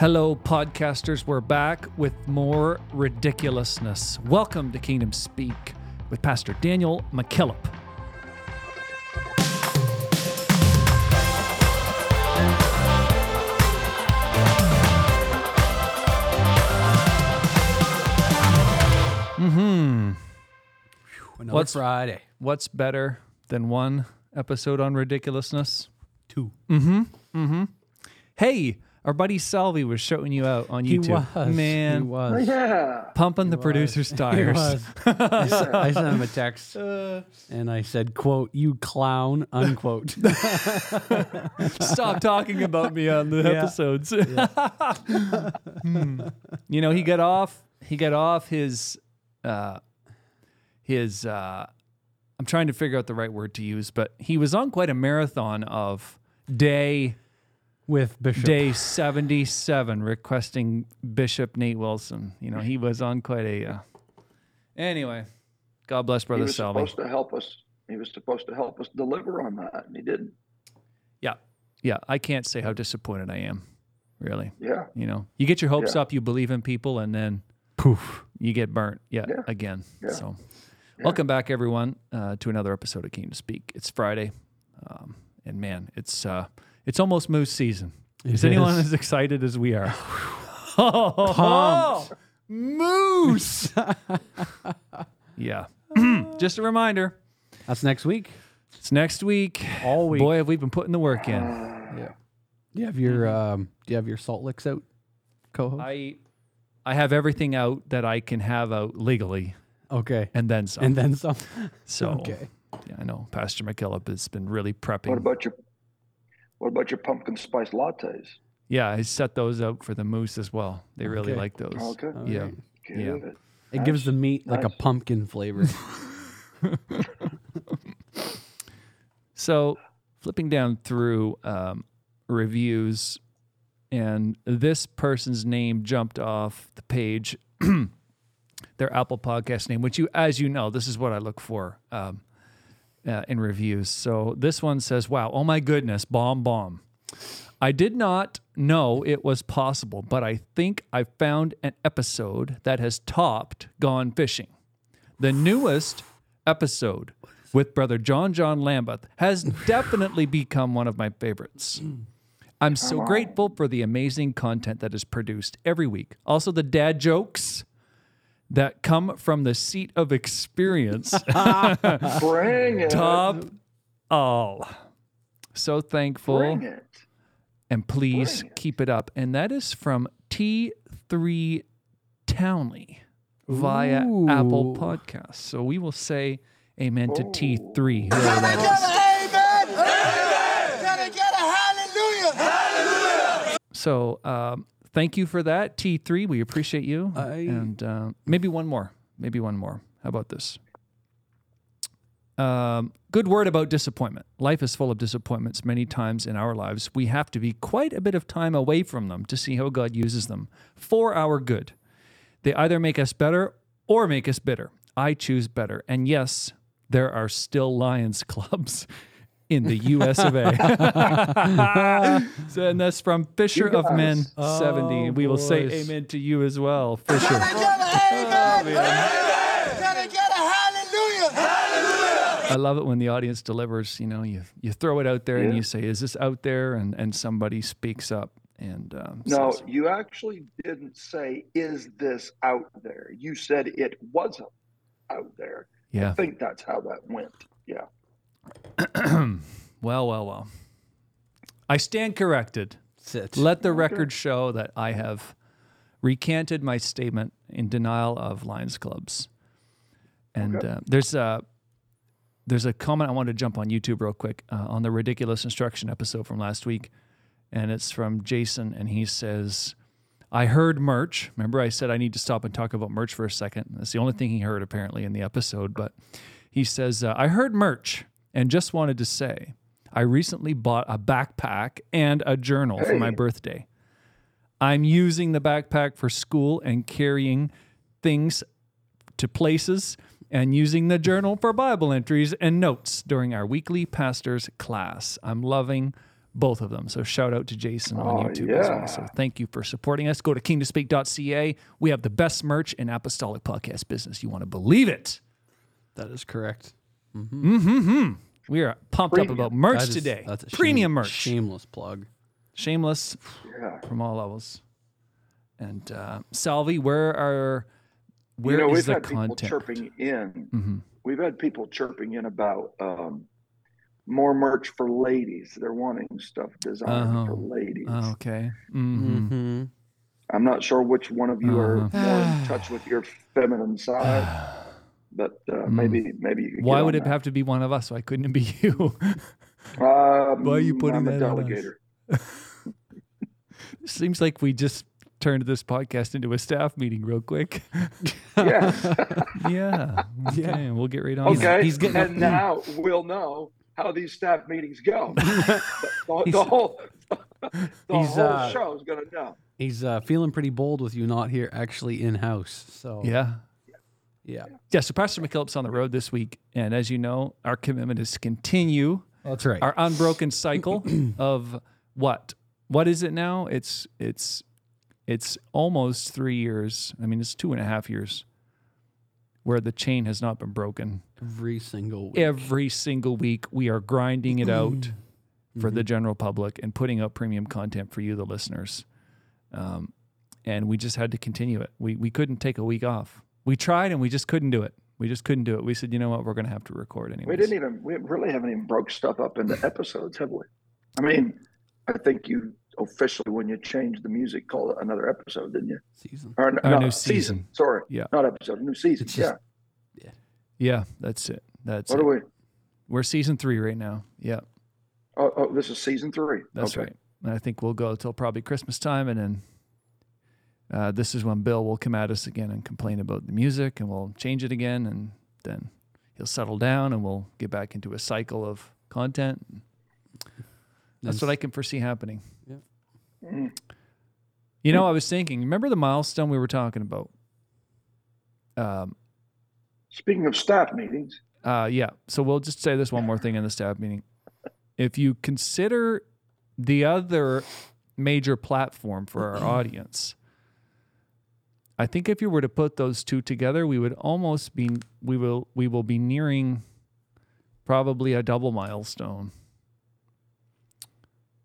Hello, podcasters. We're back with more ridiculousness. Welcome to Kingdom Speak with Pastor Daniel McKillop. Mm-hmm. Another What's- Friday? What's better than one episode on ridiculousness? Two. Mm hmm. Mm hmm. Hey, our buddy Salvi was shouting you out on YouTube. He YouTube. was. Man, He was. Yeah. pumping the was. producer's He tires. was. I, s- I sent him a text and I said, "quote You clown." Unquote. Stop talking about me on the Yeah. episodes. Hmm. You know, he got off. He got off his. Uh, his. Uh, I'm trying to figure out the right word to use, but he was on quite a marathon of day With Bishop. day 77 requesting Bishop Nate Wilson. You know, he was on quite a. Uh, anyway, God bless He Brother was Salvi. supposed to help us. He was supposed to help us deliver on that, and he didn't. Yeah, yeah. I can't say how disappointed I am. Really. Yeah. You know, you get your hopes Yeah. up, you believe in people, and then poof, you get burnt. Yeah, Yeah. again. Yeah. So, welcome back, everyone, uh, to another episode of Kingdom Speak. It's Friday, um, and man, it's uh, it's almost moose season. is anyone is. as excited as we are? oh, moose! yeah. Just a reminder. That's next week. It's next week. All week. Boy, have we been putting the work in. Yeah. Do you have your um, Do you have your salt licks out, co-host? I I have everything out that I can have out legally, okay. and then some. And then some. so Okay. yeah, I know Pastor McKillop has been really prepping. What about your What about your pumpkin spice lattes? yeah, I set those out for the moose as well. They really Okay. like those. Okay. All Yeah. right. Good. Yeah. It gives the meat like a Nice. pumpkin flavor. So flipping down through um, reviews, and this person's name jumped off the page. their Apple Podcast name, which you, as you know, this is what I look for um, uh, in reviews. So this one says, "Wow, oh my goodness, bomb, bomb." I did not know it was possible, but I think I found an episode that has topped Gone Fishing. The newest episode with brother John John Lambeth has definitely become one of my favorites. I'm so grateful for the amazing content that is produced every week. Also, the dad jokes that come from the seat of experience. Bring it. Top all. So thankful. Bring it. And please Bring keep it up. And that is from T3 Townley via Apple Ooh. Podcasts. So we will say amen to Oh. T3. whoever that is. So um, thank you for that, T3. We appreciate you. I- and uh, maybe one more. Maybe one more. How about this? Um, good word about disappointment. Life is full of disappointments many times in our lives. We have to be quite a bit of time away from them to see how God uses them for our good. They either make us better or make us bitter. I choose better. And yes, there are still Lions clubs in the US of A. so, and that's from Fisher of Men guys. 70. Oh, we will say amen to you as well, Fisher. I love it when the audience delivers. You know, you you throw it out there and you say, "Is this out there?" and and somebody speaks up and um, No, says, you actually didn't say, "Is this out there?" You said it wasn't out there. Yeah, I think that's how that went. Yeah. well, well, well." I stand corrected. Sit. Let the record show that I have recanted my statement in denial of Lions clubs. And Okay. uh, there's a there's a comment I wanted to jump on YouTube real quick uh, on the ridiculous instruction episode from last week, and it's from Jason, and he says, "I heard merch. Remember, I said I need to stop and talk about merch for a second. That's the only thing he heard apparently in the episode. But he says, uh, I heard merch and just wanted to say." I recently bought a backpack and a journal for my birthday. I'm using the backpack for school and carrying things to places and using the journal for Bible entries and notes during our weekly pastor's class. I'm loving both of them. So shout out to Jason on Oh, YouTube as well. So thank you for supporting us. Go to kingdomspeak.ca. We have the best merch in apostolic podcast business. You want to believe it. That is correct. Mm-hmm. We are pumped up about merch That is- today. That's a Premium shame- merch. Shameless plug. Shameless Yeah. from all levels. And uh, Salvi, where are where you know, is we've the had people chirping in. Mhm. We've had people chirping in about um, more merch for ladies. They're wanting stuff designed Oh. for ladies. Oh, okay. hmm Mm-hmm. I'm not sure which one of you are Uh-huh. more in touch with your feminine side, but uh, maybe maybe you could. Mm. Why would on it have to be one of us? Why couldn't it be you? Um, why are you putting I'm a that on us? delegator. Seems like we just turned this podcast into a staff meeting real quick. Yes. yeah. Okay. Yeah. We'll get right on. okay. that. he's getting and now we'll know how these staff meetings go. the, the- the whole the He's, whole uh, show is going to know. He's uh, feeling pretty bold with you not here, actually in house. So Yeah. Yeah, Yeah. So Pastor McKillop's on the road this week. And as you know, our commitment is to continue that's right. our unbroken cycle of what? What is it now? It's it's it's almost three years. I mean, it's two and a half years where the chain has not been broken. Every single week. Every single week, we are grinding it out for Mm-hmm. the general public and putting out premium content for you, the listeners. Um, and we just had to continue it. We we couldn't take a week off. We tried and we just couldn't do it. We just couldn't do it. We said, you know what, we're going to have to record anyway. We didn't even, we really haven't even broke stuff up into episodes, have we? I mean, I think you officially, when you changed the music, called it another episode, didn't you? season. Or, A no, new season. Sorry. Yeah. Not episode, new season. It's just- yeah. Yeah, that's it. That's What it. are we? We're season three right now. Yeah, Oh, oh, this is season three. that's Okay. right. And I think we'll go till probably Christmas time, and then uh, this is when Bill will come at us again and complain about the music, and we'll change it again, and then he'll settle down, and we'll get back into a cycle of content. That's what I can foresee happening. Mm. You know, I was thinking. Remember the milestone we were talking about? Um, Speaking of staff meetings, Uh, yeah. So we'll just say this one more thing in the staff meeting. If you consider the other major platform for our audience, I think if you were to put those two together, we would almost be we will we will be nearing probably a double milestone.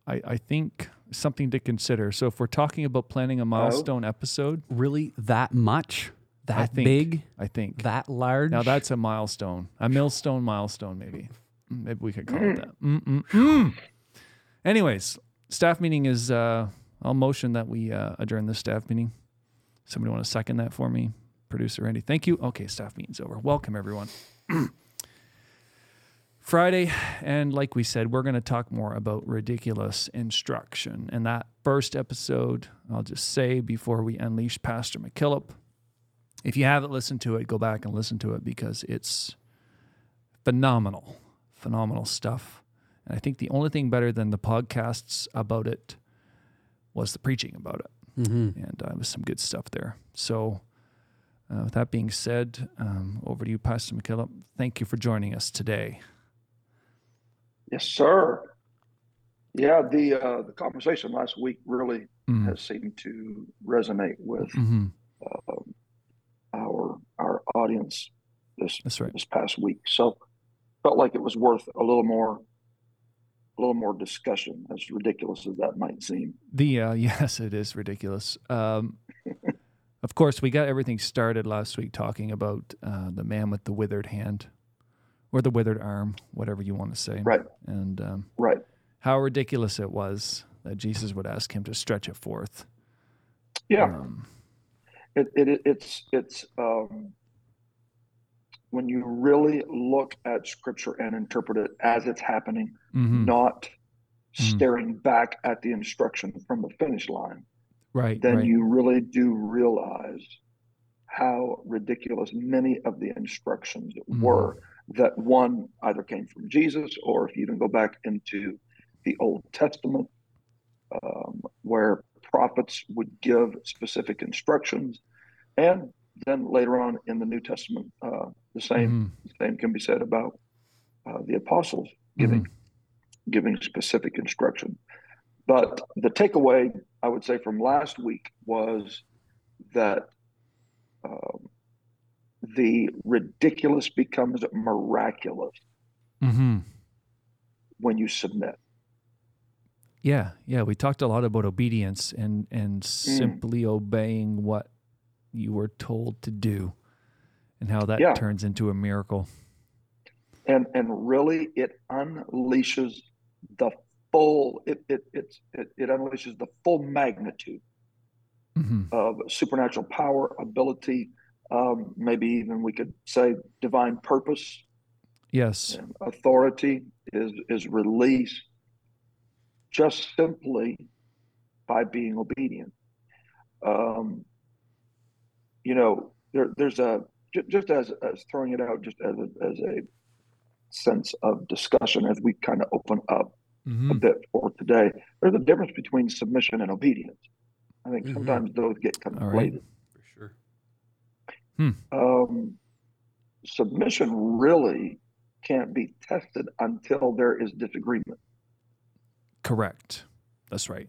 I I think something to consider. So if we're talking about planning a milestone episode, Really, that much? That think- big? I think That large? now that's a milestone, a millstone milestone, maybe. Mm, Maybe we could call it that. Mm-mm-mm. Anyways, staff meeting is. Uh, I'll motion that we uh, adjourn this staff meeting. Somebody want to second that for me, producer Randy? Thank you. Okay, staff meeting's over. Welcome everyone. Friday, and like we said, we're going to talk more about ridiculous instruction. And that first episode, I'll just say before we unleash Pastor McKillop, if you haven't listened to it, go back and listen to it because it's phenomenal, phenomenal stuff. And I think the only thing better than the podcasts about it was the preaching about it. Mm-hmm. And uh, was some good stuff there. So, uh, with that being said, um, over to you, Pastor McKillop. Thank you for joining us today. yes, sir. Yeah, the uh, the conversation last week really Mm. has seemed to resonate with hmm um, our our audience this That's right. this past week. So felt like it was worth a little more a little more discussion, as ridiculous as that might seem. The uh, yes, it is ridiculous. Um, of course, we got everything started last week talking about uh, the man with the withered hand, or the withered arm, whatever you want to say. Right. And um, Right. how ridiculous it was that Jesus would ask him to stretch it forth. Yeah. Um, It, it it's it's um, when you really look at scripture and interpret it as it's happening, mhm. not Mhm. staring back at the instruction from the finish line, Right. then right. you really do realize how ridiculous many of the instructions Mhm. were that one either came from Jesus or if you even go back into the Old Testament, um, where prophets would give specific instructions, and then later on in the New Testament, uh, the same Mhm. same can be said about uh, the apostles giving giving specific instruction. But the takeaway I would say from last week was that um, the ridiculous becomes miraculous Mm-hmm. when you submit. Yeah, yeah. We talked a lot about obedience and and simply obeying what you were told to do, and how that Yeah. turns into a miracle. and and really it unleashes the full it it it's it, it unleashes the full magnitude hmm of supernatural power ability um, maybe even we could say divine purpose Yes. and authority is is released just simply by being obedient um, you know there, there's a just as as throwing it out just as a, as a sense of discussion as we kind of open up hmm a bit for today. There's a difference between submission and obedience. I think Mhm. sometimes those get All right. conflated. For sure. Um, submission really can't be tested until there is disagreement, Correct. That's right.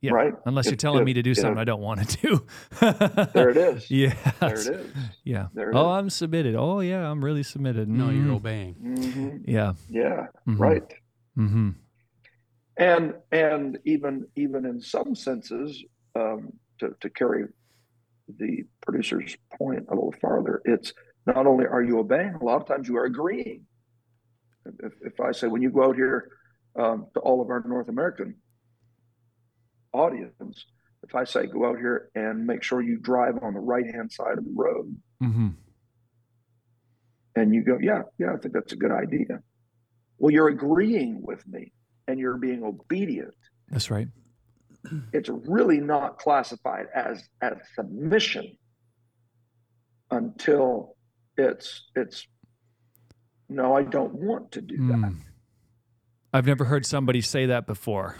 Yeah. right? Unless you're telling if- me to do if- something I don't want to do. There it is. Yeah. There it is. Yeah. There it oh, is. I'm submitted. Oh, yeah. I'm really submitted. No, you're Mhm. obeying. hmm Yeah. Yeah, Mhm. right. Mm-hmm. And and even even in some senses, um, to to carry the producer's point a little farther, it's not only are you obeying, a lot of times you are agreeing. If, if I say, when you go out here um, to all of our North American audience, if I say, go out here and make sure you drive on the right hand side of the road, Mm-hmm. and you go, yeah, yeah, I think that's a good idea. Well, you're agreeing with me and you're being obedient. That's right. It's really not classified as as submission until it's it's no, I don't want to do that. Mm. I've never heard somebody say that before.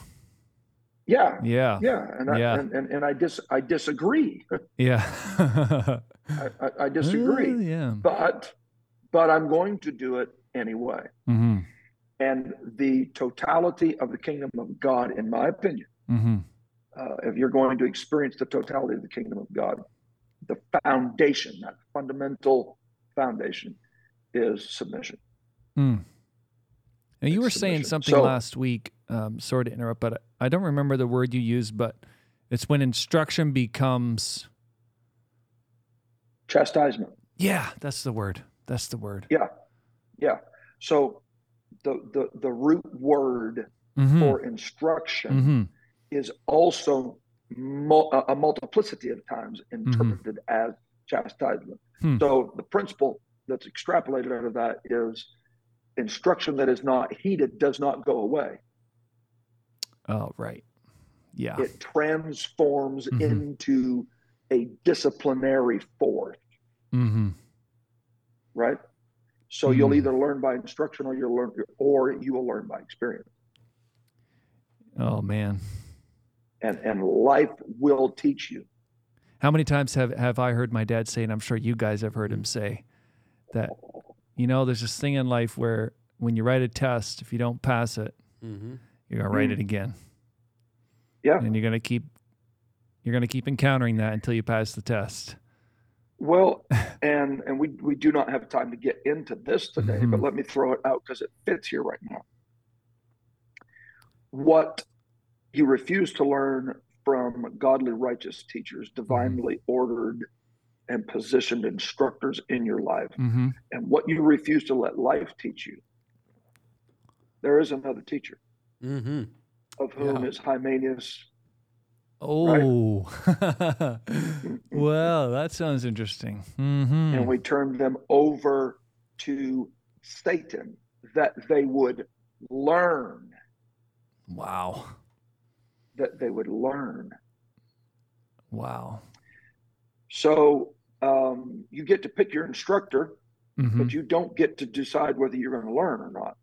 Yeah, Yeah. yeah, and I, Yeah. And, and and I dis I disagree. Yeah. I, I, I disagree. Yeah. But but I'm going to do it anyway. Mm-hmm. And the totality of the kingdom of God, in my opinion, Mm-hmm. uh, if you're going to experience the totality of the kingdom of God, the foundation, that fundamental foundation, is submission. Mm. Now you were saying something So- last week. Um, sorry to interrupt, but I don't remember the word you used. But it's when instruction becomes. Chastisement. Yeah, that's the word. That's the word. Yeah, yeah. So the the the root word Mm-hmm. for instruction mm-hmm. is also mul- a a multiplicity of times interpreted as chastisement. Hmm. So the principle that's extrapolated out of that is instruction that is not heeded does not go away. Oh, right. Yeah. It transforms Mhm. into a disciplinary force, Mm-hmm. right? So you'll Hmm. either learn by instruction or you'll learn or you will learn by experience. Oh man. And and life will teach you. How many times have, have I heard my dad say, and I'm sure you guys have heard him say, that, you know, there's this thing in life where when you write a test, if you don't pass it, Mm-hmm. you're going to write Mm. it again. Yeah. And you're going to keep, you're going to keep encountering that until you pass the test. Well, and and we we do not have time to get into this today, but Mhm. let me throw it out because it fits here right now. What you refuse to learn from godly, righteous teachers, divinely ordered and positioned instructors in your life, Mm-hmm. and what you refuse to let life teach you, there is another teacher Mm-hmm. of whom Yeah. is Hymenaeus. Oh, well, that sounds interesting. Mm-hmm. and we turned them over to Satan that they would learn, wow. that they would learn. Wow. So um, you get to pick your instructor, Mm-hmm. but you don't get to decide whether you're going to learn or not.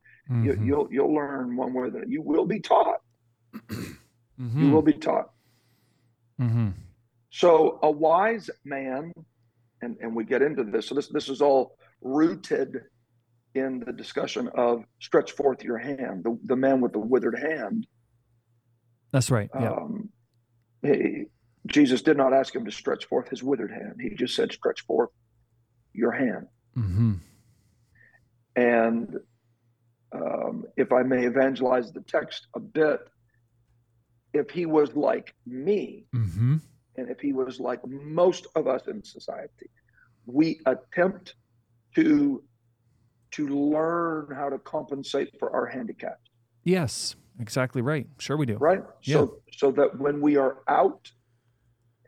You, Mhm. you'll you'll learn one way or the other. You will be taught. Mhm. You will be taught. Mhm. So a wise man, and, and we get into this. So this this is all rooted in the discussion of stretch forth your hand, the, the man with the withered hand. That's right. Yeah. Um, he, Jesus did not ask him to stretch forth his withered hand. He just said, stretch forth your hand. mm-hmm. And um, if I may evangelize the text a bit, if he was like me, Mm-hmm. and if he was like most of us in society, we attempt to to learn how to compensate for our handicaps, Yes. Exactly right. Sure, we do. right? So so that when we are out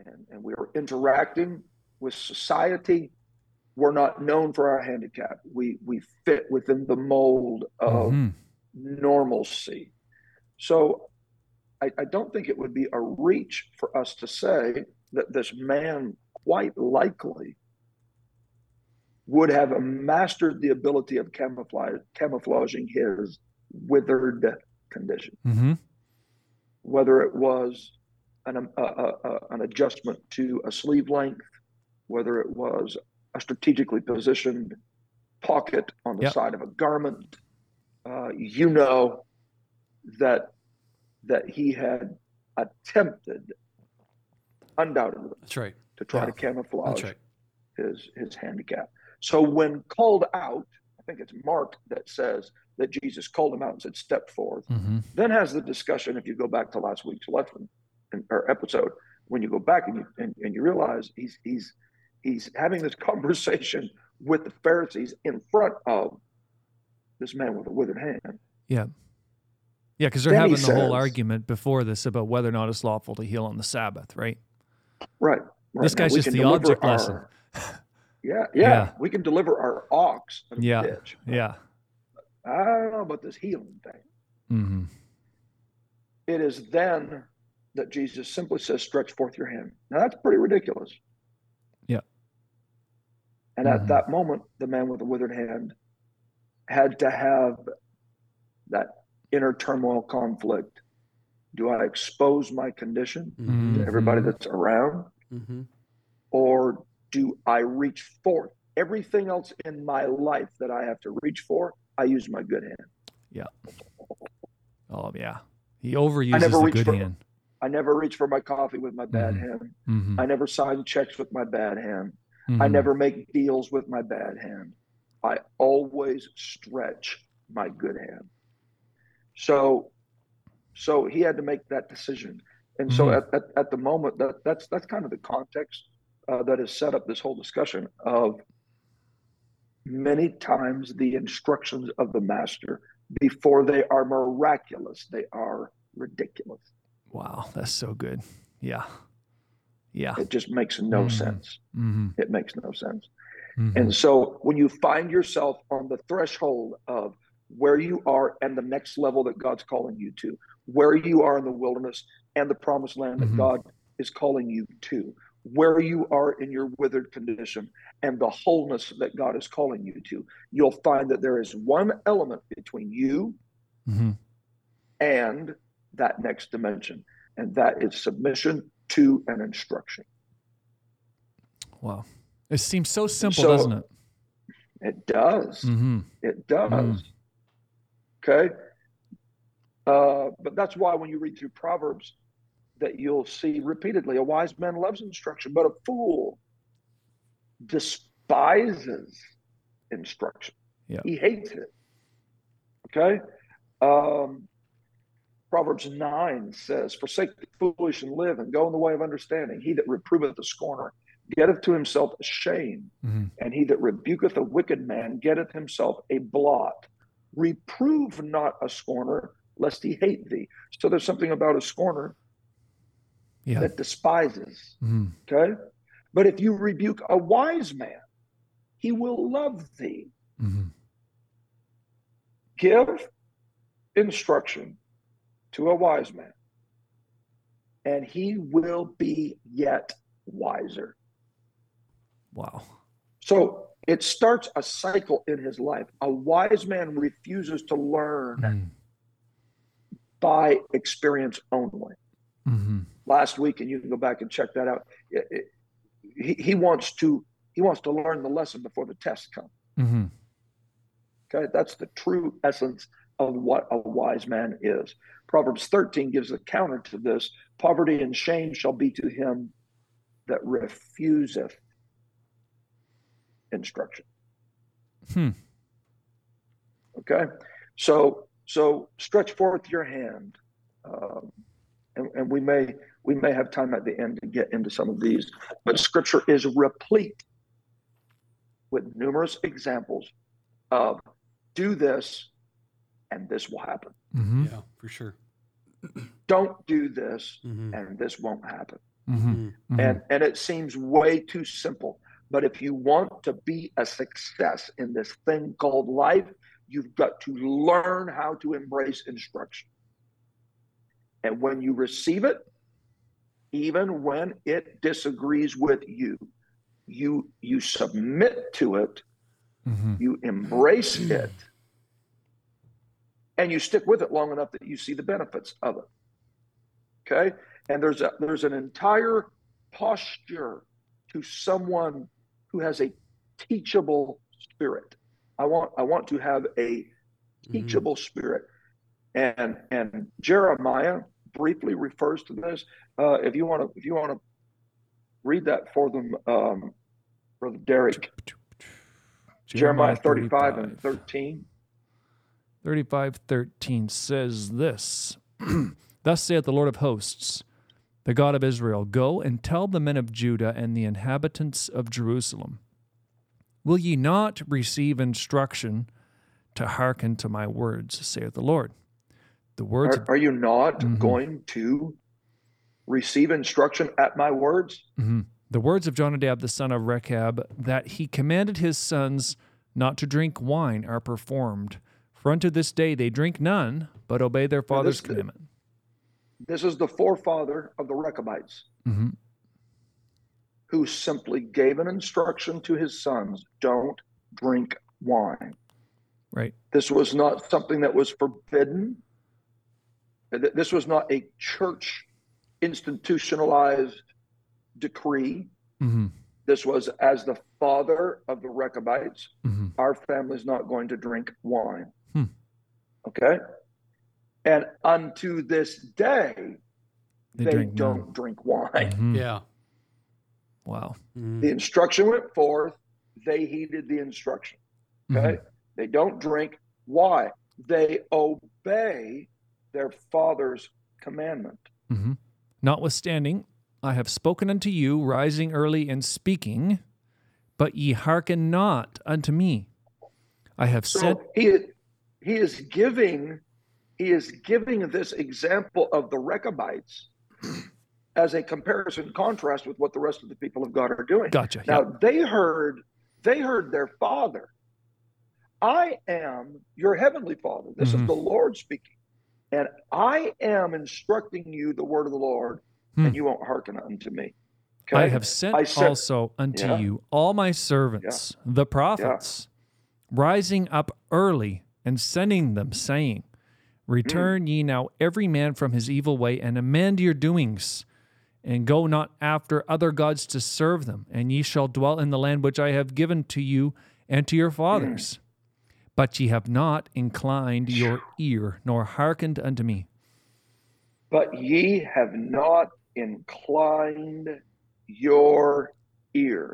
and, and we are interacting with society, we're not known for our handicap. We we fit within the mold of Mhm. normalcy. So I, I don't think it would be a reach for us to say that this man quite likely would have mastered the ability of camouflage, camouflaging his withered condition, Mm-hmm. whether it was an, um, a, a, an adjustment to a sleeve length, whether it was a strategically positioned pocket on the Yep. side of a garment. Uh, you know that that he had attempted, undoubtedly, That's right. to try Yeah, to camouflage right. his his handicap. So when called out, I think it's Mark that says that Jesus called him out and said, "Step forth." Mm-hmm. Then has the discussion. If you go back to last week's lesson or episode, when you go back and you and, and you realize he's he's he's having this conversation with the Pharisees in front of this man with a withered hand. Yeah. Yeah, because they're Then having the whole argument before this about whether or not it's lawful to heal on the Sabbath, right? Right. right. This guy's we just the object lesson. yeah, yeah, Yeah. We can deliver our ox Yeah. ditch. Yeah. I don't know about this healing thing. Mm-hmm. It is then that Jesus simply says, "Stretch forth your hand." Now that's pretty ridiculous. Yeah. And Mhm. at that moment, the man with the withered hand had to have that inner turmoil conflict. Do I expose my condition Mhm. to everybody that's around, Mhm. or do I reach forth? Everything else in my life that I have to reach for, I use my good hand. Yeah. Oh yeah. He overuses never the good for- hand. I never reach for my coffee with my bad Mhm. hand. Mm-hmm. I never sign checks with my bad hand. I Mhm. never make deals with my bad hand. I always stretch my good hand. So, so he had to make that decision. And so Mhm. at, at, at the moment that that's, that's kind of the context uh, that has set up this whole discussion of many times the instructions of the master before they are miraculous, they are ridiculous. Wow, that's so good. Yeah. Yeah. It just makes no Mhm. sense. Mm-hmm. It makes no sense. Mm-hmm. And so when you find yourself on the threshold of where you are and the next level that God's calling you to, where you are in the wilderness and the promised land that God is calling you to, where you are in your withered condition and the wholeness that God is calling you to, you'll find that there is one element between you Mm-hmm. and that next dimension, and that is submission to an instruction. Wow. It seems so simple, So- doesn't it? It does. Mm-hmm. It does. Mm. Okay. Uh, but that's why when you read through Proverbs, that you'll see repeatedly a wise man loves instruction, but a fool despises instruction. Yeah. He hates it. Okay. Um, Proverbs 9 says, Forsake the foolish and live and go in the way of understanding. He that reproveth the scorner getteth to himself a shame Mm-hmm. and he that rebuketh a wicked man getteth himself a blot. Reprove not a scorner, lest he hate thee. So there's something about a scorner Yeah. that despises. Mm-hmm. Okay. But if you rebuke a wise man, he will love thee. Mm-hmm. Give instruction to a wise man, and he will be yet wiser. Wow. So it starts a cycle in his life. A wise man refuses to learn Mm-hmm. by experience only. Mm-hmm. Last week, and you can go back and check that out. it- it- he, he wants to he wants to learn the lesson before the test comes. Mm-hmm. Okay, that's the true essence of what a wise man is. Proverbs 13 gives a counter to this poverty and shame shall be to him that refuseth instruction. Hmm. Okay, so so stretch forth your hand, um, and, and we may we may have time at the end to get into some of these, but Scripture is replete with numerous examples of do this, and this will happen. Mm-hmm. Yeah, for sure. Don't do this, Mhm. and this won't happen. Mm-hmm. Mm. And and it seems way too simple. But if you want to be a success in this thing called life, you've got to learn how to embrace instruction. And when you receive it, even when it disagrees with you, you you submit to it, Mm-hmm. you embrace it, and you stick with it long enough that you see the benefits of it. Okay? And there's a there's an entire posture to someone who has a teachable spirit. I want I want to have a teachable spirit. And and Jeremiah briefly refers to this. Uh, if you want to if you want to read that for them, um, Brother Derek, Jeremiah 35 and 13. 35 13 says this Thus saith the Lord of hosts, the God of Israel Go and tell the men of Judah and the inhabitants of Jerusalem, Will ye not receive instruction to hearken to my words, saith the Lord? The words Are, are you not Mhm. going to receive instruction at my words? Mhm. The words of Jonadab the son of Rechab, that he commanded his sons not to drink wine, are performed. For unto this day they drink none, but obey their father's this- commandment. This is the forefather of the Rechabites Mhm. who simply gave an instruction to his sons don't drink wine. Right. This was not something that was forbidden. This was not a church institutionalized decree. hmm This was as the father of the Rechabites, hmm our family's not going to drink wine. Okay. And unto this day, They they, drink don't drink wine. Mhm. Yeah. Wow. Mhm. The instruction went forth. They heeded the instruction. Okay. They don't drink. Why? They obey their father's commandment. hmm Notwithstanding, I have spoken unto you, rising early and speaking, but ye hearken not unto me. I have So said, he is, he is giving he is giving this example of the Rechabites as a comparison contrast with what the rest of the people of God are doing. Gotcha. Now yeah. they heard they heard their father. I am your heavenly father. This Mhm. is the Lord speaking. And I am instructing you the word of the Lord, Hmm. and you won't hearken unto me. I have sent I also unto Yeah. you all my servants, the prophets, rising up early and sending them, saying, Return Hmm. ye now every man from his evil way, and amend your doings, and go not after other gods to serve them, and ye shall dwell in the land which I have given to you and to your fathers. But ye have not inclined your ear, nor hearkened unto me. But ye have not inclined your ear.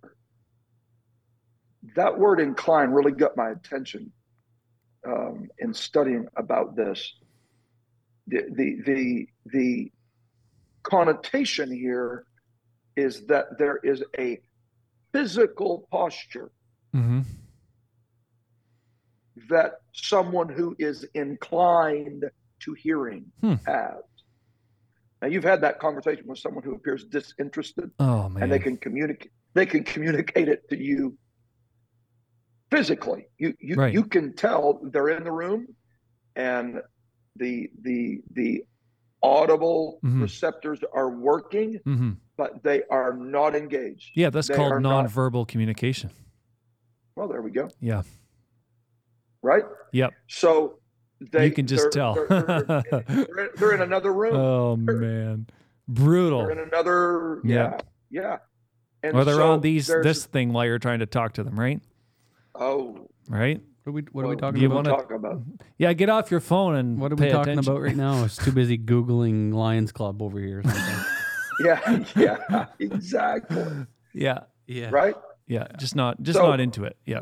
That word incline really got my attention um, in studying about this. The, the, the, the connotation here is that there is a physical posture Mm-hmm. that someone who is inclined to hearing Hmm. has. Now you've had that conversation with someone who appears disinterested Oh, man. and they can communicate they can communicate it to you physically. You you Right. you can tell they're in the room and the the the audible Mhm. receptors are working, hmm but they are not engaged. Yeah, that's They called are not- nonverbal communication. Well, there we go. Yeah. Right? Yep. So they you can just they're- tell. they're, they're- they're in- another room. oh man, brutal. They're in another yeah, Yep. yeah. And Or they're so on these this thing while you're trying to talk to them, right? Oh Right? What are we What are we Well, talking you about? wanna- talk about. Yeah, get off your phone and What are pay we talking attention. about right now? I was too busy googling Lions Club over here. Or something. Yeah, yeah, exactly. Yeah, yeah. Right? yeah, just not just So- not into it. Yeah,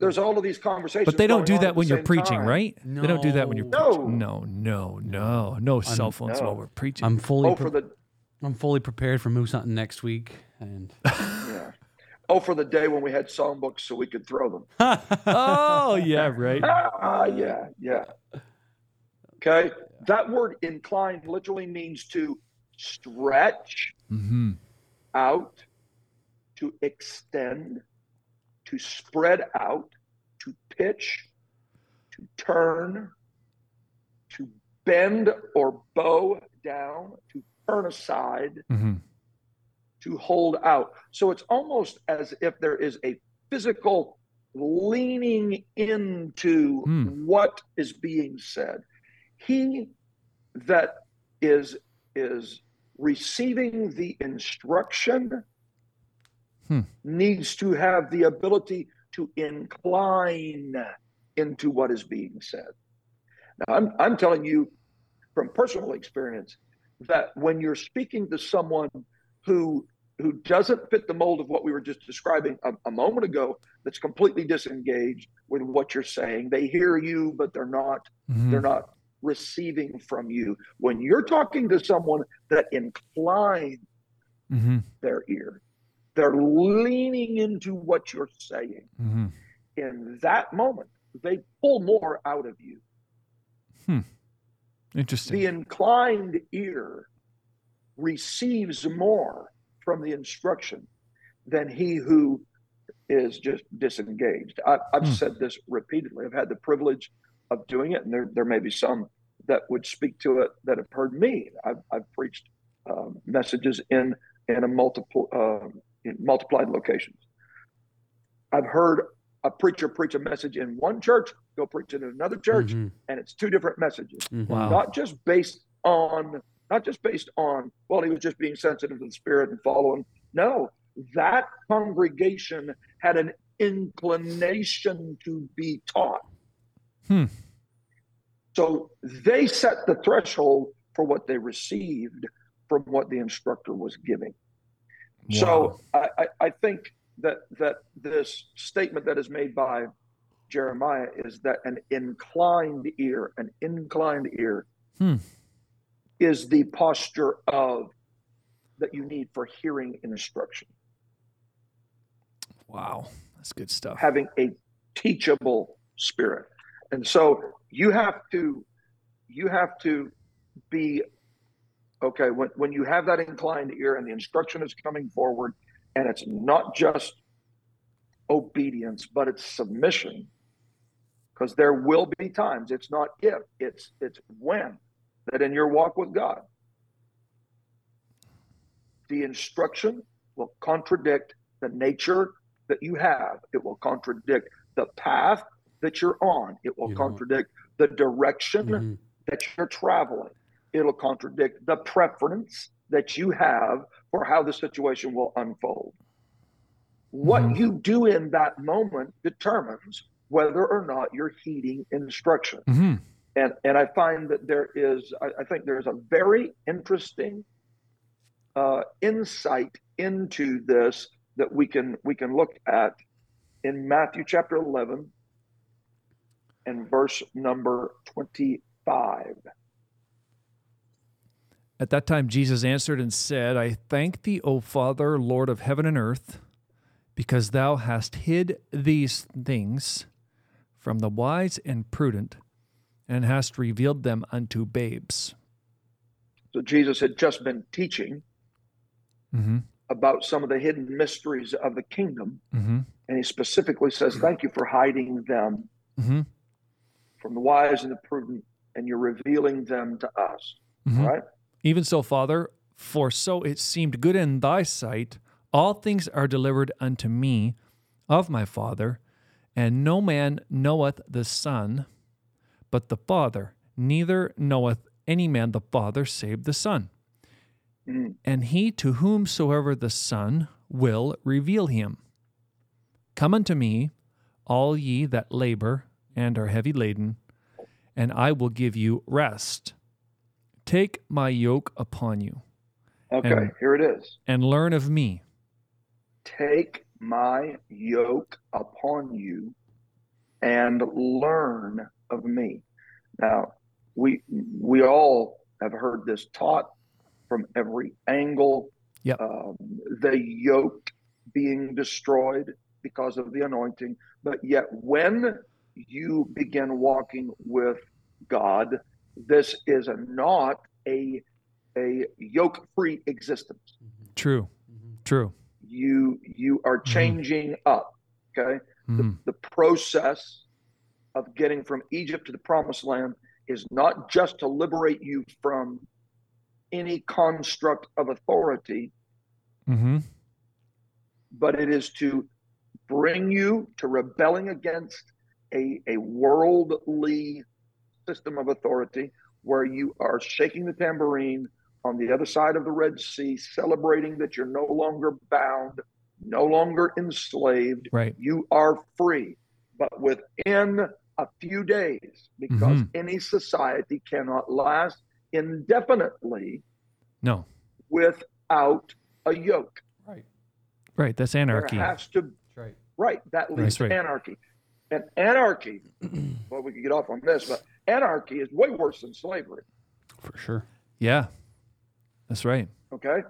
There's all of these conversations. but they don't going do that when you're preaching, time. right? They don't do that when you're No. preaching. No, no, no, no cell phones no. while we're preaching. I'm fully. Oh, pre- for the I'm fully prepared for Moose Hunting next week, and yeah. Oh, for the day when we had songbooks so we could throw them. oh yeah, right. Ah, yeah, yeah. Okay. That word inclined literally means to stretch hmm out, to extend, to spread out, to pitch, to turn, to bend or bow down, to turn aside, hmm to hold out. So it's almost as if there is a physical leaning into Hmm. what is being said. He that is is receiving the instruction Hmm. needs to have the ability to incline into what is being said. Now I'm I'm telling you from personal experience that when you're speaking to someone who who doesn't fit the mold of what we were just describing a, a moment ago that's completely disengaged with what you're saying. They hear you but they're not hmm they're not receiving from you. When you're talking to someone that inclines hmm their ear they're leaning into what you're saying. Hmm in that moment they pull more out of you. Hmm. Interesting. the inclined ear receives more from the instruction than he who is just disengaged. I, I've Hmm. said this repeatedly. I've had the privilege of doing it, and there, there may be some that would speak to it that have heard me. I've, I've preached um, messages in in a multiple um in multiplied locations. I've heard a preacher preach a message in one church, go preach it in another church, Mhm, and it's two different messages mhm. Wow. not just based on not just based on well he was just being sensitive to the spirit and following no that congregation had an inclination to be taught Hmm. so they set the threshold for what they received from what the instructor was giving Wow. so I, I, I think that that this statement that is made by Jeremiah is that an inclined ear, an inclined ear, Hmm. Is the posture of that you need for hearing instruction, wow, that's good stuff. having a teachable spirit, and so you have to you have to be okay when when you have that inclined ear and the instruction is coming forward, and it's not just obedience, but it's submission. Because there will be times, it's not if, it's it's when that in your walk with God, the instruction will contradict the nature that you have. It will contradict the path that you're on. It will You contradict the direction Mhm. that you're traveling. It'll contradict the preference that you have for how the situation will unfold. What Mhm. you do in that moment determines whether or not you're heeding instruction. hmm And and I find that there is, I, I think there's a very interesting uh, insight into this that we can we can look at in Matthew chapter 11 and verse number 25. At that time, Jesus answered and said, I thank thee, O Father, Lord of heaven and earth, because thou hast hid these things from the wise and prudent, and hast revealed them unto babes. So Jesus had just been teaching hmm about some of the hidden mysteries of the kingdom, hmm and he specifically says, "Thank you for hiding them hmm from the wise and the prudent, and you're revealing them to us." Mhm. All right. Even so, Father, for so it seemed good in thy sight, all things are delivered unto me of my Father, and no man knoweth the Son but the Father, neither knoweth any man the Father save the Son, Mm. and he to whomsoever the Son will reveal him. Come unto me, all ye that labor and are heavy laden, and I will give you rest. Take my yoke upon you Okay, And- here it is. and learn of me. Take my yoke upon you and learn of me. Now, we we all have heard this taught from every angle. Yep. Um, the yoke being destroyed because of the anointing, but yet when you begin walking with God, this is a, not a a yoke-free existence. True, true. You you are changing up. Okay Mhm. the process of getting from Egypt to the promised land is not just to liberate you from any construct of authority, hmm but it is to bring you to rebelling against a, a worldly system of authority where you are shaking the tambourine on the other side of the Red Sea, celebrating that you're no longer bound, no longer enslaved, Right. you are free. But within a few days, because Mhm. any society cannot last indefinitely No. without a yoke. Right. Right. That's anarchy. There has to right. right that leads right. to anarchy. And anarchy, well, we could get off on this, but anarchy is way worse than slavery. For sure. Yeah. That's right. Okay,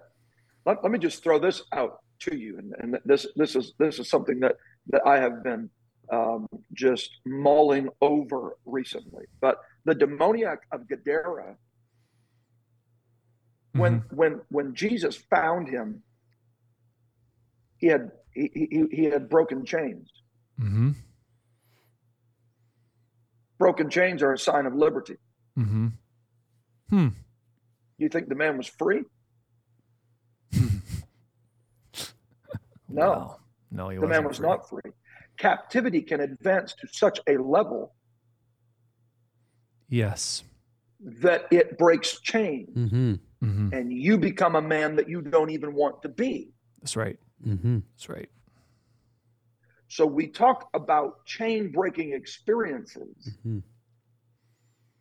let, let me just throw this out to you, and, and this this is this is something that that I have been um, just mulling over recently. But the demoniac of Gadara, when Mhm. when when Jesus found him, he had he, he, he had broken chains. Mm-hmm. Broken chains are a sign of liberty. Mm-hmm. Hmm. You think the man was free? No. Wow. No, he the man was free. not free. Captivity can advance to such a level Yes. that it breaks chains Mm-hmm. Mm-hmm. and you become a man that you don't even want to be. That's right. Mm-hmm. That's right. So we talk about chain breaking experiences, Mm-hmm.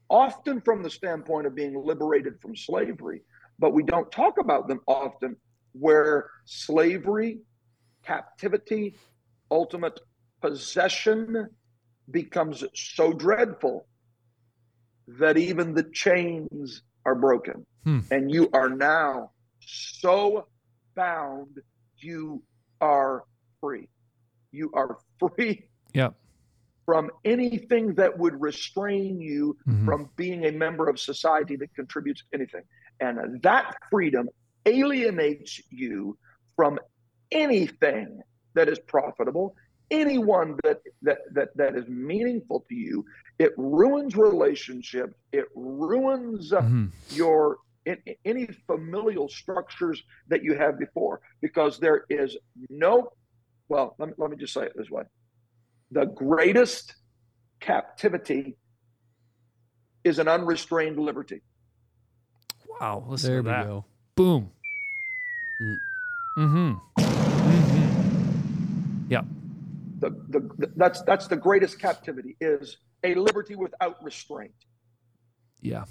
often from the standpoint of being liberated from slavery, but we don't talk about them often where slavery, captivity, ultimate possession becomes so dreadful that even the chains are broken. Hmm. And you are now so bound, you are free. You are free Yep. from anything that would restrain you Mhm. from being a member of society that contributes anything. And that freedom alienates you from anything that is profitable, anyone that that that, that is meaningful to you. It ruins relationships. It ruins uh, Mhm. your in, any familial structures that you have before because there is no well let me, let me just say it this way the greatest captivity is an unrestrained liberty Wow. Listen There to we that. go. Boom. Mm. Mm-hmm. Mm-hmm. Yeah. The, the, the that's that's the greatest captivity is a liberty without restraint. Yeah.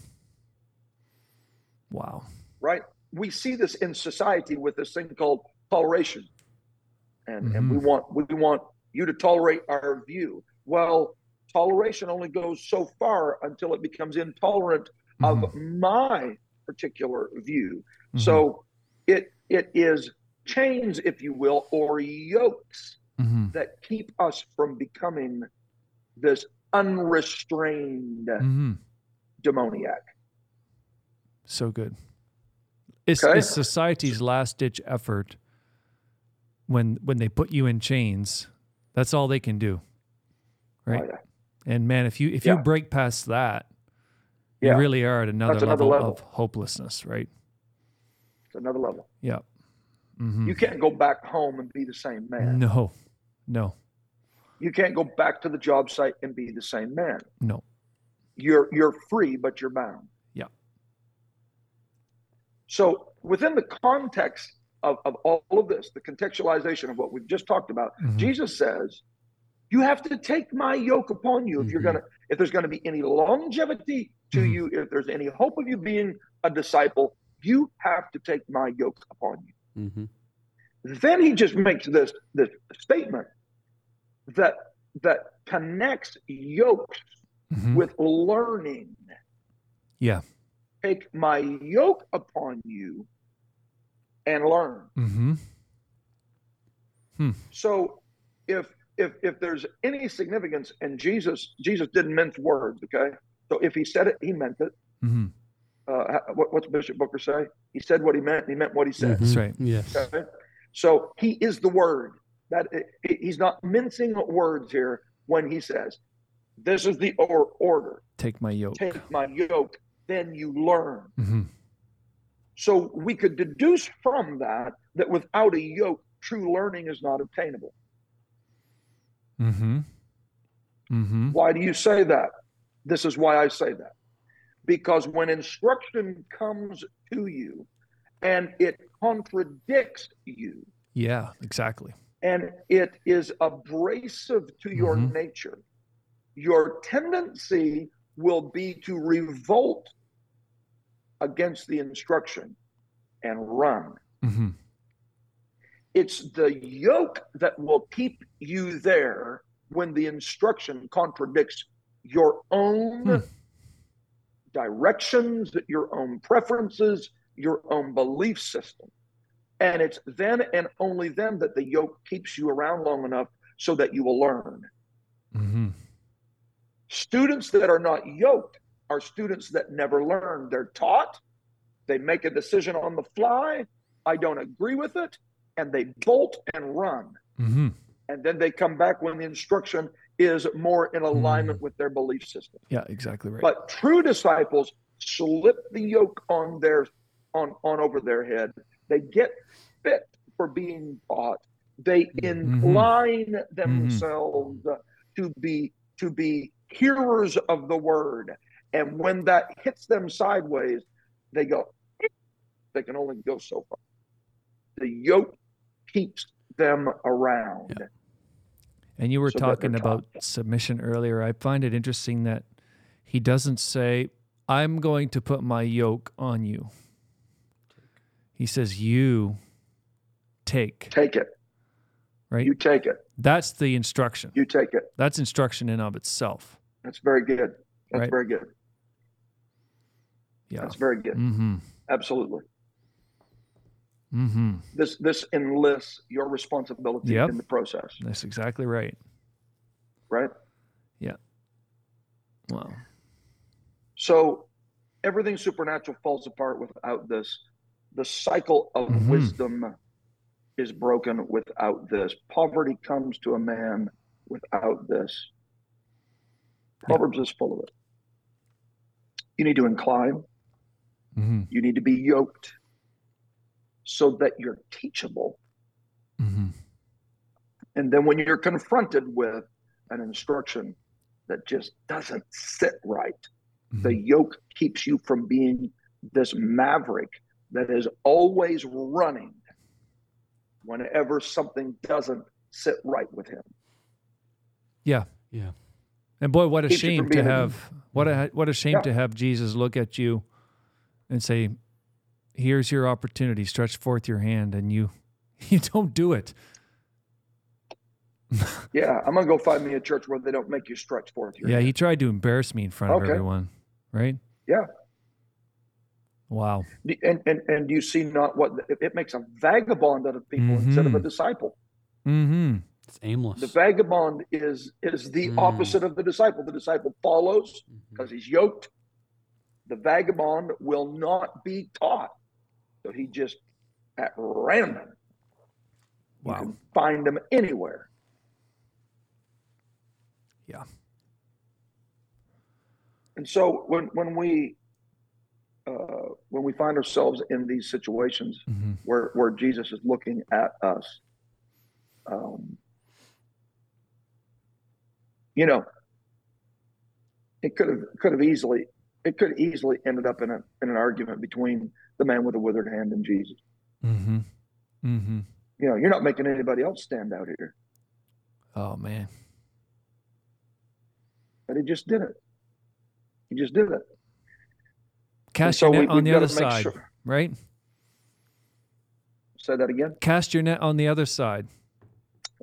Wow. right? We see this in society with this thing called toleration. And and we want we want you to tolerate our view. Well toleration only goes so far until it becomes intolerant of my particular view. Mhm. so it it is chains if you will or yokes Mhm. that keep us from becoming this unrestrained Mhm. demoniac So good. It's, Okay. it's society's last ditch effort when when they put you in chains. That's all they can do. Right. Oh, yeah. And man, if you if Yeah. you break past that, Yeah. you really are at another, another level, level. of hopelessness, right? it's another level Yeah. Mhm. you can't go back home and be the same man No. No. you can't go back to the job site and be the same man No. you're you're free but you're bound Yeah. so within the context of, of all of this the contextualization of what we've just talked about Mhm. jesus says You have to take my yoke upon you if you're Mhm. gonna if there's gonna be any longevity to Mhm. you, if there's any hope of you being a disciple, you have to take my yoke upon you. hmm Then he just makes this this statement that that connects yokes Mhm. with learning. Yeah. Take my yoke upon you and learn. Mm-hmm. Hmm. So if if if there's any significance and Jesus Jesus didn't mince words, okay? So if he said it, he meant it. Mm-hmm. Uh, what, what's Bishop Booker say? He said what he meant. And he meant what he said. That's right. Yes. Okay? So he is the word. That he's not mincing words here when he says, "This is the or- order. Take my yoke. Take my yoke, then you learn." Mm-hmm. So we could deduce from that that without a yoke, true learning is not obtainable. Mm-hmm. Mm-hmm. Why do you say that? This is why I say that. Because when instruction comes to you and it contradicts you Yeah, exactly. And it is abrasive to your Mhm. nature, your tendency will be to revolt against the instruction and run. Mm-hmm. It's the yoke that will keep you there when the instruction contradicts your own Hmm. directions, your own preferences, your own belief system. And it's then and only then that the yoke keeps you around long enough so that you will learn. Mm-hmm. Students that are not yoked are students that never learn. They're taught, they make a decision on the fly. I don't agree with it, and they bolt and run. Mm-hmm. And then they come back when the instruction is more in alignment with their belief system. Yeah, exactly right. But true disciples slip the yoke on their on on over their head. They get fit for being taught. They Mhm. incline themselves to be to be hearers of the word. And when that hits them sideways, they go, they can only go so far. The yoke keeps them around. And you were so talking about submission earlier. I find it interesting that he doesn't say, I'm going to put my yoke on you. He says, You take, Take it. right? You take it. That's the instruction. You take it. That's instruction in of itself. That's very good. That's Right. very good. Yeah. That's very good. Mm-hmm. Absolutely. Mm-hmm. This this enlists your responsibility Yep. in the process, That's exactly right. right? Yeah. Wow. So everything supernatural falls apart without this. The cycle of Mhm. wisdom is broken without this. Poverty comes to a man without this. Proverbs is full of it. You need to incline, Mm-hmm. you need to be yoked so that you're teachable. Mm-hmm. And then when you're confronted with an instruction that just doesn't sit right, Mm-hmm. the yoke keeps you from being this maverick that is always running whenever something doesn't sit right with him. Yeah. Yeah. And boy, what a Keeps shame to being a- have what a what a shame Yeah. to have Jesus look at you and say, "Here's your opportunity. Stretch forth your hand," and you you don't do it. Yeah, I'm gonna go find me a church where they don't make you stretch forth your Yeah, hand. he tried to embarrass me in front of everyone, right? Yeah. Wow. and and and you see not what it- it makes a vagabond out of people instead of a disciple. Mm-hmm. It's aimless. The vagabond is is the Mm. opposite of the disciple. The disciple follows because he's yoked. The vagabond will not be taught. So he just at random. You Wow. can find them anywhere. Yeah. And so when when we uh, when we find ourselves in these situations Mm-hmm. where where Jesus is looking at us, um, you know, it could have could have easily it could easily ended up in a in an argument between the man with the withered hand and Jesus. Mm-hmm. Mm-hmm. You know, you're not making anybody else stand out here. Oh man. But he just did it. He just did it. Cast so your net on we've the other side, sure- right? Say that again. Cast your net on the other side.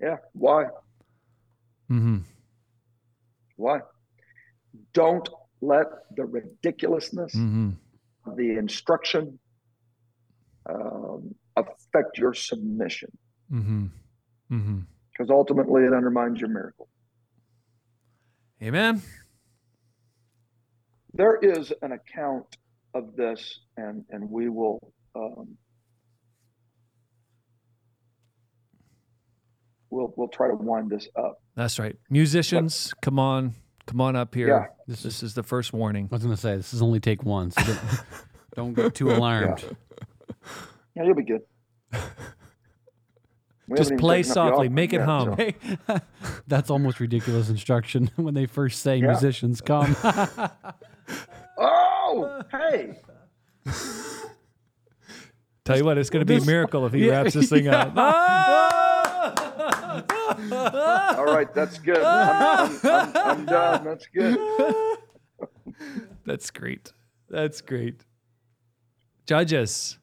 Yeah. Why? Mm-hmm. Why? Don't let the ridiculousness Mm-hmm. of the instruction um, affect your submission Mm-hmm. Mm-hmm. because ultimately it undermines your miracle. Amen. There is an account of this, and, and we will. Um, We'll, we'll try to wind this up. That's right. Musicians, come on, come on up here. Yeah. This is, This is the first warning. I was going to say, this is only take one. So don't, don't get too alarmed. Yeah, you'll be good. We Just play taken up the softly, make it yet, hum. so- Hey, that's almost ridiculous instruction when they first say Yeah. musicians come. Oh, hey. Tell you what, it's going to be a miracle if he Yeah. wraps this thing up. All right, that's good. I'm, I'm, I'm, I'm done. That's good. That's great. That's great. Judges.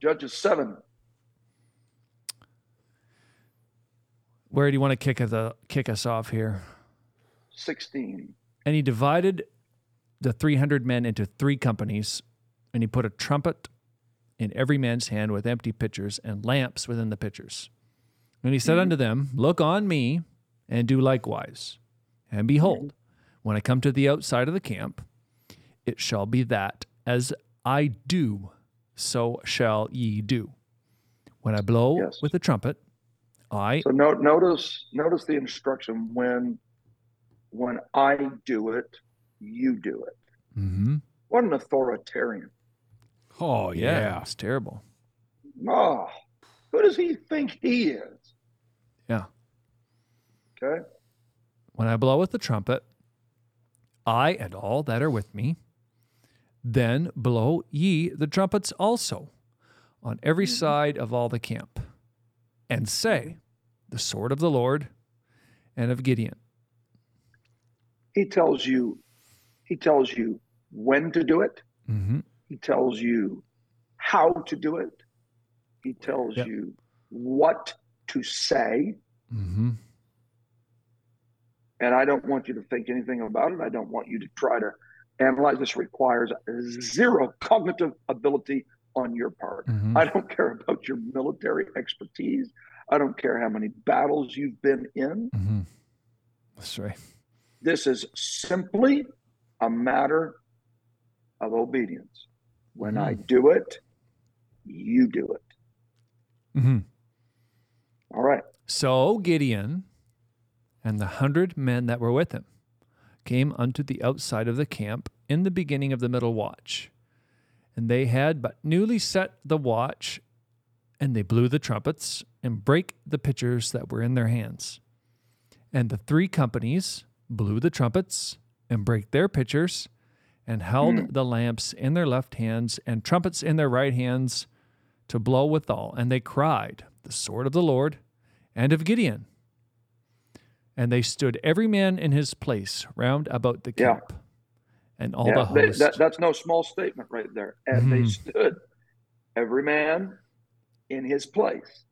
Judges 7. Where do you want to kick us, uh, kick us off here? 16. And he divided the 300 men into three companies, and he put a trumpet in every man's hand with empty pitchers and lamps within the pitchers. And he said mm-hmm. unto them, Look on me and do likewise. And behold, mm-hmm. when I come to the outside of the camp, it shall be that as I do, so shall ye do. When I blow Yes. with the trumpet, I So no, notice notice the instruction when when I do it, you do it. Mm-hmm. What an authoritarian. oh, yeah, yeah. it's terrible. Oh, who does he think he is? Yeah. Okay. When I blow with the trumpet, I and all that are with me, then blow ye the trumpets also on every side of all the camp, and say, The sword of the Lord and of Gideon. He tells you he tells you when to do it. Mm-hmm. He tells you how to do it. He tells Yep. you what to say. Mm-hmm. And I don't want you to think anything about it. I don't want you to try to analyze. This requires zero cognitive ability on your part. Mhm. I don't care about your military expertise. I don't care how many battles you've been in. Mm-hmm. That's right. This is simply a matter of obedience. When I do it, you do it. Mm-hmm. All right. So Gideon and the hundred men that were with him came unto the outside of the camp in the beginning of the middle watch. And they had but newly set the watch, and they blew the trumpets and brake the pitchers that were in their hands. And the three companies blew the trumpets and brake their pitchers, and held the lamps in their left hands and trumpets in their right hands to blow withal. And they cried, The sword of the Lord and of Gideon. And they stood every man in his place round about the Yeah. camp. And all Yeah, the they- that, that's no small statement right there. And they Mhm. stood, every man in his place.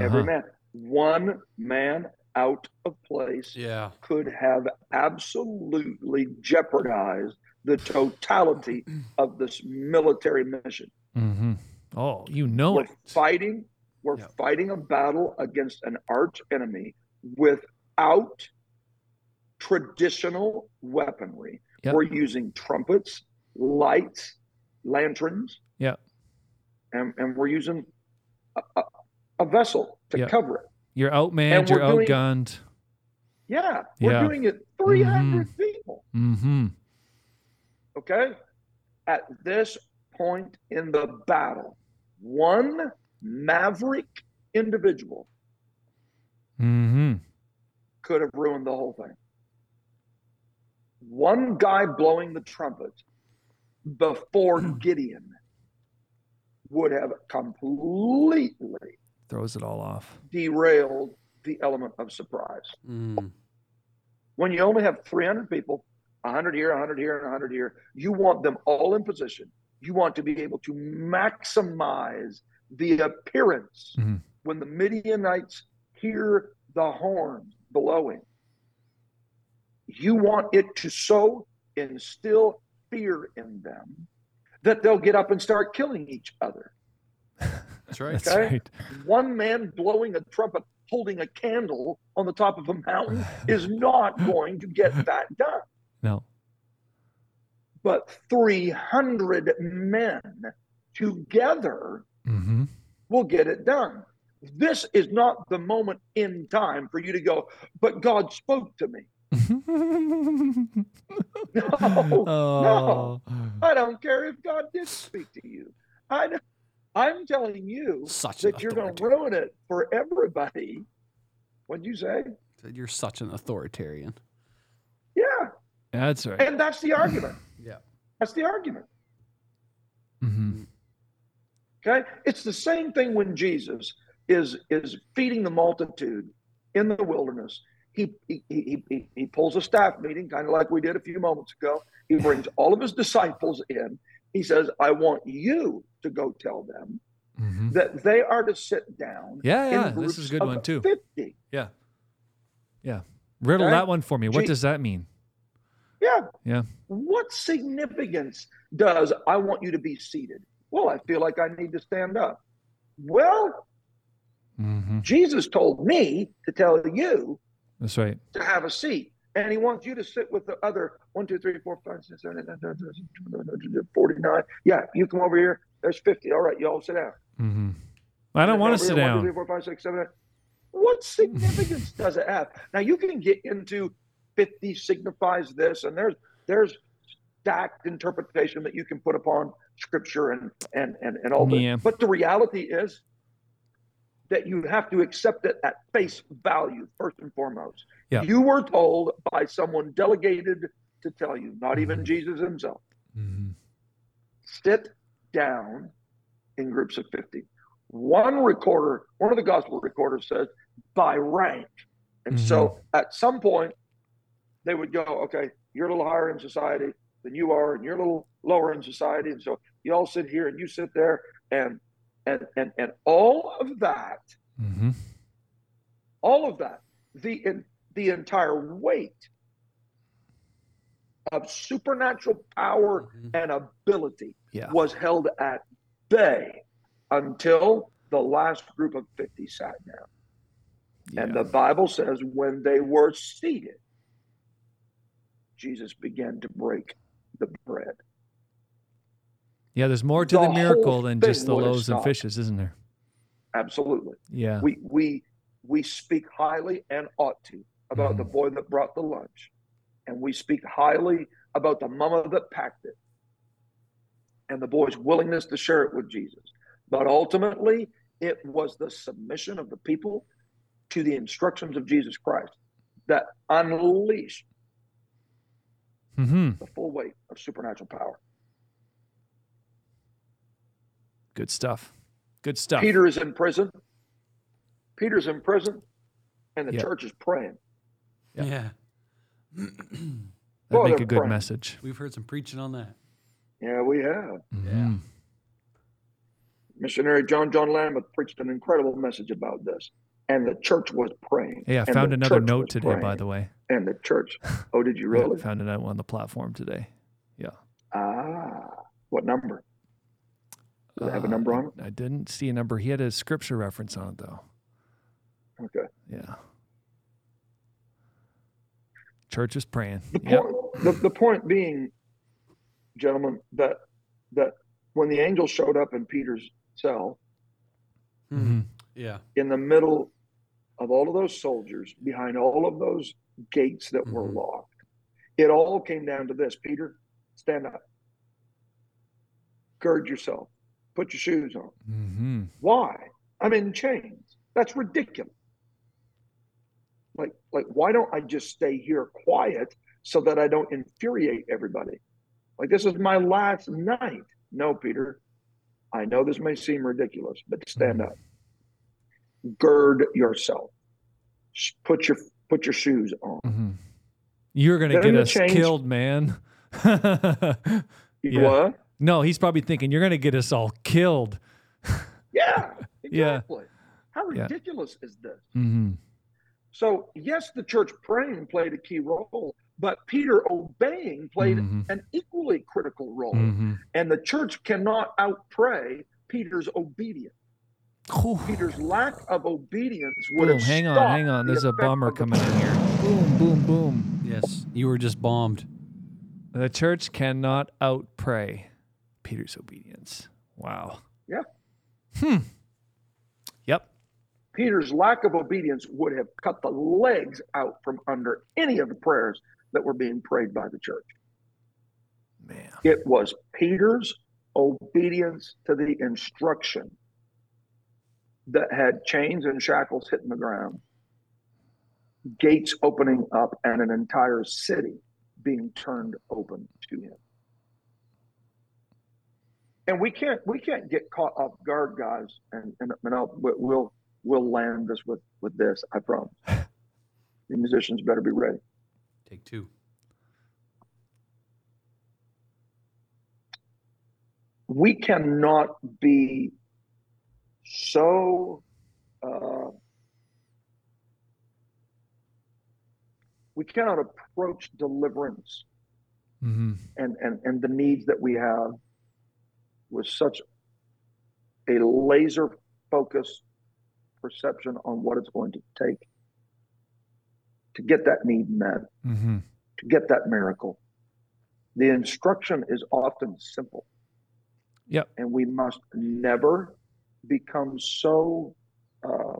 Every Uh-huh. man. One man out of place Yeah. could have absolutely jeopardized the totality of this military mission. Mm-hmm. Oh, you know We're it. fighting, we're Yeah. fighting a battle against an arch enemy without traditional weaponry. Yep. We're using trumpets, lights, lanterns, Yeah. and, and we're using a, a, a vessel to Yep. cover it. You're outmanned, you're doing- outgunned. Yeah, we're Yeah. doing it 300 people. Mm-hmm. Okay. At this point in the battle, one maverick individual Mm-hmm. could have ruined the whole thing. One guy blowing the trumpet before Gideon would have completely Throws it all off. derailed the element of surprise. Mm. When you only have 300 people, 100 here, 100 here, and 100 here, you want them all in position. You want to be able to maximize the appearance Mhm. when the Midianites hear the horn blowing. You want it to so instill fear in them that they'll get up and start killing each other. That's right. That's right. One man blowing a trumpet, holding a candle on the top of a mountain is not going to get that done. No. But 300 men together Mm-hmm. will get it done. This is not the moment in time for you to go, but God spoke to me. No, oh. I don't care if God did speak to you. I, don't- I'm telling you Such that you're going to ruin it for everybody. What'd you say? Said You're such an authoritarian. Yeah. That's right. And that's the argument. Yeah. That's the argument. Mm-hmm. Okay. It's the same thing when Jesus is is feeding the multitude in the wilderness. He he, he, he, he pulls a staff meeting, kind of like we did a few moments ago. He brings all of his disciples in. He says, I want you to go tell them Mm-hmm. that they are to sit down. Yeah, yeah. This is a good one too. 50. Yeah. Yeah. Riddle Okay. that one for me. What Gee- does that mean? Yeah. Yeah. What significance does I want you to be seated? Well, I feel like I need to stand up. Well, Mm-hmm. Jesus told me to tell you That's right. to have a seat. And he wants you to sit with the other one, two, three, four, five, six, seven, eight, nine, ten, eleven, twelve, 49. Yeah, you come over here. There's 50. All right, you all sit down. Mm-hmm. I don't want to sit here, down. three, four, five, six, seven, eight. What significance does it have? Now you can get into 50 signifies this, and there's there's stacked interpretation that you can put upon scripture and and and, and all Yeah. that. But the reality is that you have to accept it at face value first and foremost. Yeah. You were told by someone delegated to tell you, not even Jesus himself. Mm-hmm. Sit down in groups of 50. One recorder, one of the gospel recorders says by rank. And so at some point, they would go, okay, you're a little higher in society than you are, and you're a little lower in society. And so you all sit here and you sit there, and and and and all of that, Mm-hmm. all of that, the in, the entire weight of supernatural power Mhm. and ability Yeah. was held at bay until the last group of 50 sat down. And the Bible says when they were seated, Jesus began to break the bread. Yeah, there's more to the the, miracle than just the loaves and fishes, isn't there? Absolutely. Yeah. We we we speak highly and ought to about the boy that brought the lunch. And we speak highly about the mama that packed it. And the boy's willingness to share it with Jesus. But ultimately, it was the submission of the people to the instructions of Jesus Christ that unleashed Mm-hmm. the full weight of supernatural power. Good stuff. Good stuff. Peter is in prison. Peter's in prison, and the Yeah. church is praying. Yeah. Yeah. That'd Boy, make a good praying. message. We've heard some preaching on that. Yeah, we have. Mhm. Missionary John John Lambeth preached an incredible message about this, and the church was praying. Yeah, I found another note was today, by the way. And the church. Oh, did you Yeah, really? found it out on the platform today. Yeah. Ah, what number? Does it have a Uh, number on it? I didn't see a number. He had a scripture reference on it, though. Okay. Yeah. Church is praying. The Yep. point, the, the point being, gentlemen, that that when the angel showed up in Peter's cell, Mhm. Yeah. in the middle of all of those soldiers, behind all of those gates that were Mhm. locked, it all came down to this: Peter, stand up, gird yourself, put your shoes on. Mm-hmm. Why? I'm in chains. That's ridiculous. Like, like, why don't I just stay here quiet so that I don't infuriate everybody? Like, this is my last night. No, Peter. I know this may seem ridiculous, but stand Mhm. up. Gird yourself. Put your put your shoes on. Mm-hmm. You're gonna get us change- killed, man. You Yeah. what? No, he's probably thinking you're gonna get us all killed. Yeah, Yeah. exactly. How Yeah. ridiculous is this? hmm So, yes, the church praying played a key role, but Peter obeying played Mhm. an equally critical role. hmm And the church cannot outpray Peter's obedience. Peter's lack of obedience would Boom, have hang on, hang on. the There's a effect bomber coming in here. Boom, boom, boom. Yes, you were just bombed. The church cannot outpray Peter's obedience. Wow. Yeah. Hmm. Yep. Peter's lack of obedience would have cut the legs out from under any of the prayers that were being prayed by the church. Man. It was Peter's obedience to the instruction that had chains and shackles hitting the ground, gates opening up, and an entire city being turned open to him. And we can't we can't get caught off guard, guys. And and, and I'll, we'll we'll land this with with this. I promise. The musicians better be ready. Take two. we cannot be so uh, we cannot approach deliverance hmm and, and and the needs that we have with such a laser focused perception on what it's going to take to get that need met hmm to get that miracle the instruction is often simple Yep. and we must never become so uh,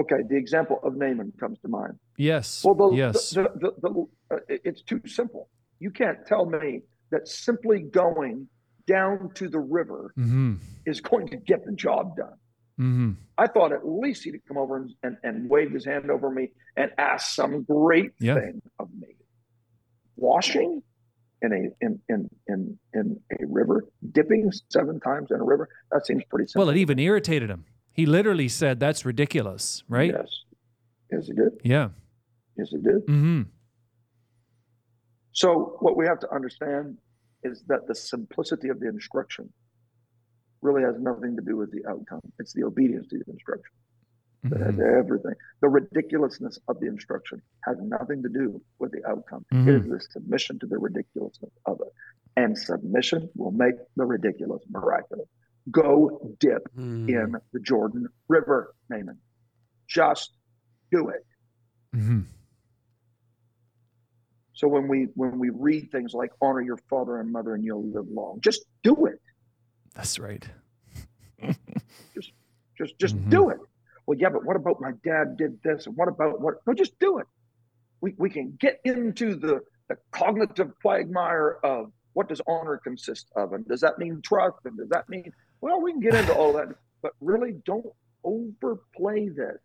okay the example of naaman comes to mind Yes. well the, yes. the, the, the, uh, it's too simple you can't tell me that simply going down to the river hmm is going to get the job done hmm i thought at least he'd come over and, and, and wave his hand over me and ask some great Yeah. thing of me washing in a in, in in in a river dipping seven times in a river that seems pretty simple Well, it even irritated him. He literally said, "That's ridiculous," right? yes yes it did Yeah. yes it did Mm-hmm. So what we have to understand is that the simplicity of the instruction really has nothing to do with the outcome. It's the obedience to the instruction that has Mhm. everything. The ridiculousness of the instruction has nothing to do with the outcome. It Mhm. is the submission to the ridiculousness of it. And submission will make the ridiculous miraculous. Go dip Mm. in the Jordan River, Naaman. Just do it. So when we when we read things like honor your father and mother and you'll live long, just do it. That's right. Just just Mhm. do it. Well, yeah, but what about my dad did this? And what about what? No, just do it. We we can get into the, the cognitive quagmire of what does honor consist of, and does that mean trust, and does that mean well, we can get into all that, but really don't overplay this.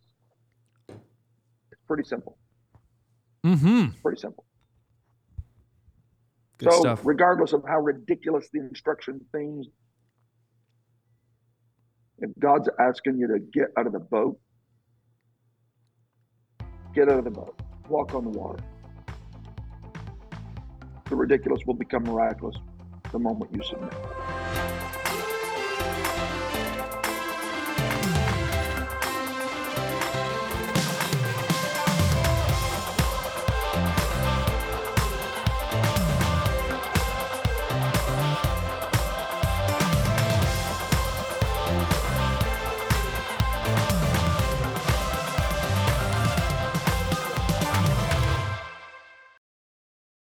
It's pretty simple. mm-hmm Pretty simple. Good so stuff. regardless of how ridiculous the instruction seems, if God's asking you to get out of the boat, get out of the boat, walk on the water. The ridiculous will become miraculous the moment you submit.